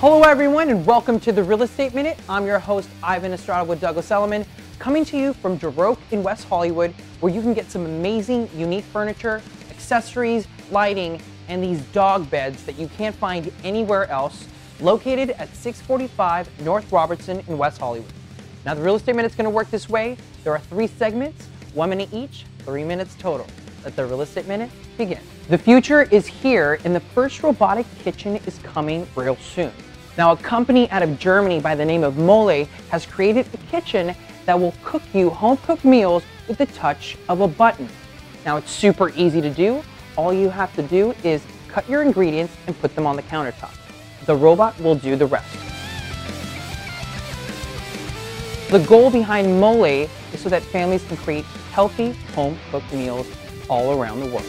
Hello, everyone, and welcome to the Real Estate Minute. I'm your host, Ivan Estrada with Douglas Elliman, coming to you from Duroque in West Hollywood, where you can get some amazing, unique furniture, accessories, lighting, and these dog beds that you can't find anywhere else, located at 645 North Robertson in West Hollywood. Now, the Real Estate Minute is going to work this way. There are three segments, one minute each, three minutes total. Let the Real Estate Minute begin. The future is here, and the first robotic kitchen is coming real soon. Now, a company out of Germany by the name of Moley has created a kitchen that will cook you home cooked meals with the touch of a button. Now, it's super easy to do. All you have to do is cut your ingredients and put them on the countertop. The robot will do the rest. The goal behind Moley is so that families can create healthy home cooked meals all around the world.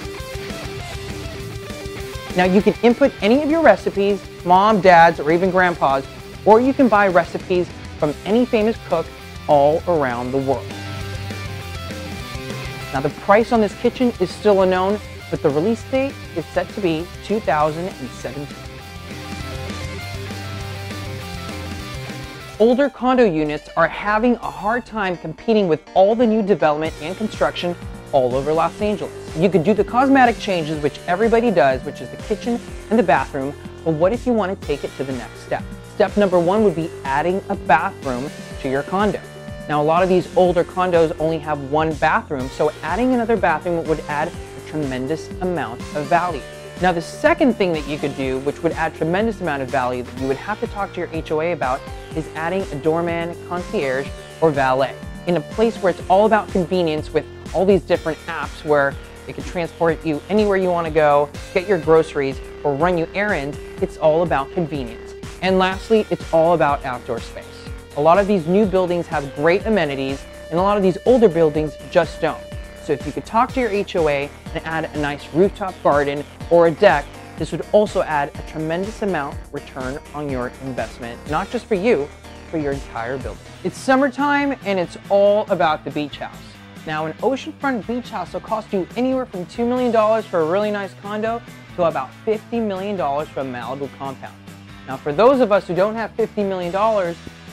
Now you can input any of your recipes, mom, dad's, or even grandpa's, or you can buy recipes from any famous cook all around the world. Now the price on this kitchen is still unknown, but the release date is set to be 2017. Older condo units are having a hard time competing with all the new development and construction all over Los Angeles. You could do the cosmetic changes, which everybody does, which is the kitchen and the bathroom, but what if you want to take it to the next step? Step number one would be adding a bathroom to your condo. Now, a lot of these older condos only have one bathroom, so adding another bathroom would add a tremendous amount of value. Now, the second thing that you could do, which would add tremendous amount of value that you would have to talk to your HOA about, is adding a doorman, concierge, or valet in a place where it's all about convenience with all these different apps where it can transport you anywhere you want to go, get your groceries, or run you errands. It's all about convenience. And lastly, it's all about outdoor space. A lot of these new buildings have great amenities, and a lot of these older buildings just don't. So if you could talk to your HOA and add a nice rooftop garden or a deck, this would also add a tremendous amount return on your investment, not just for you, for your entire building. It's summertime and it's all about the beach house. Now, an oceanfront beach house will cost you anywhere from $2 million for a really nice condo to about $50 million for a Malibu compound. Now, for those of us who don't have $50 million,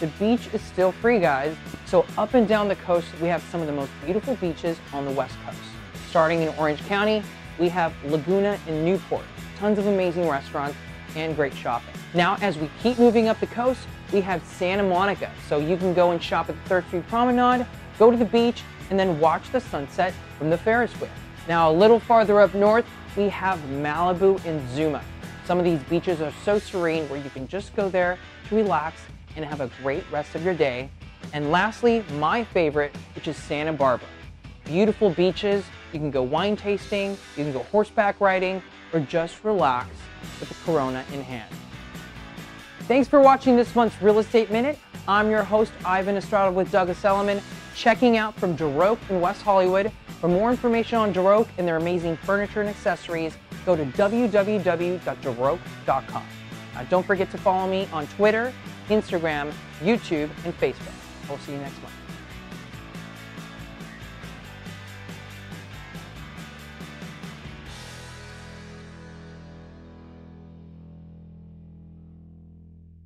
the beach is still free, guys. So up and down the coast, we have some of the most beautiful beaches on the West Coast. Starting in Orange County, we have Laguna and Newport. Tons of amazing restaurants and great shopping. Now, as we keep moving up the coast, we have Santa Monica. So you can go and shop at the 3rd Street Promenade, go to the beach, and then watch the sunset from the Ferris wheel. Now, a little farther up north, we have Malibu and Zuma. Some of these beaches are so serene where you can just go there to relax and have a great rest of your day. And lastly, my favorite, which is Santa Barbara. Beautiful beaches, you can go wine tasting, you can go horseback riding, or just relax with a Corona in hand. Thanks for watching this month's Real Estate Minute. I'm your host, Ivan Estrada with Douglas Elliman checking out from Duroque in West Hollywood. For more information on Duroque and their amazing furniture and accessories, go to www.duroque.com. Now, don't forget to follow me on Twitter, Instagram, YouTube, and Facebook. I'll see you next month.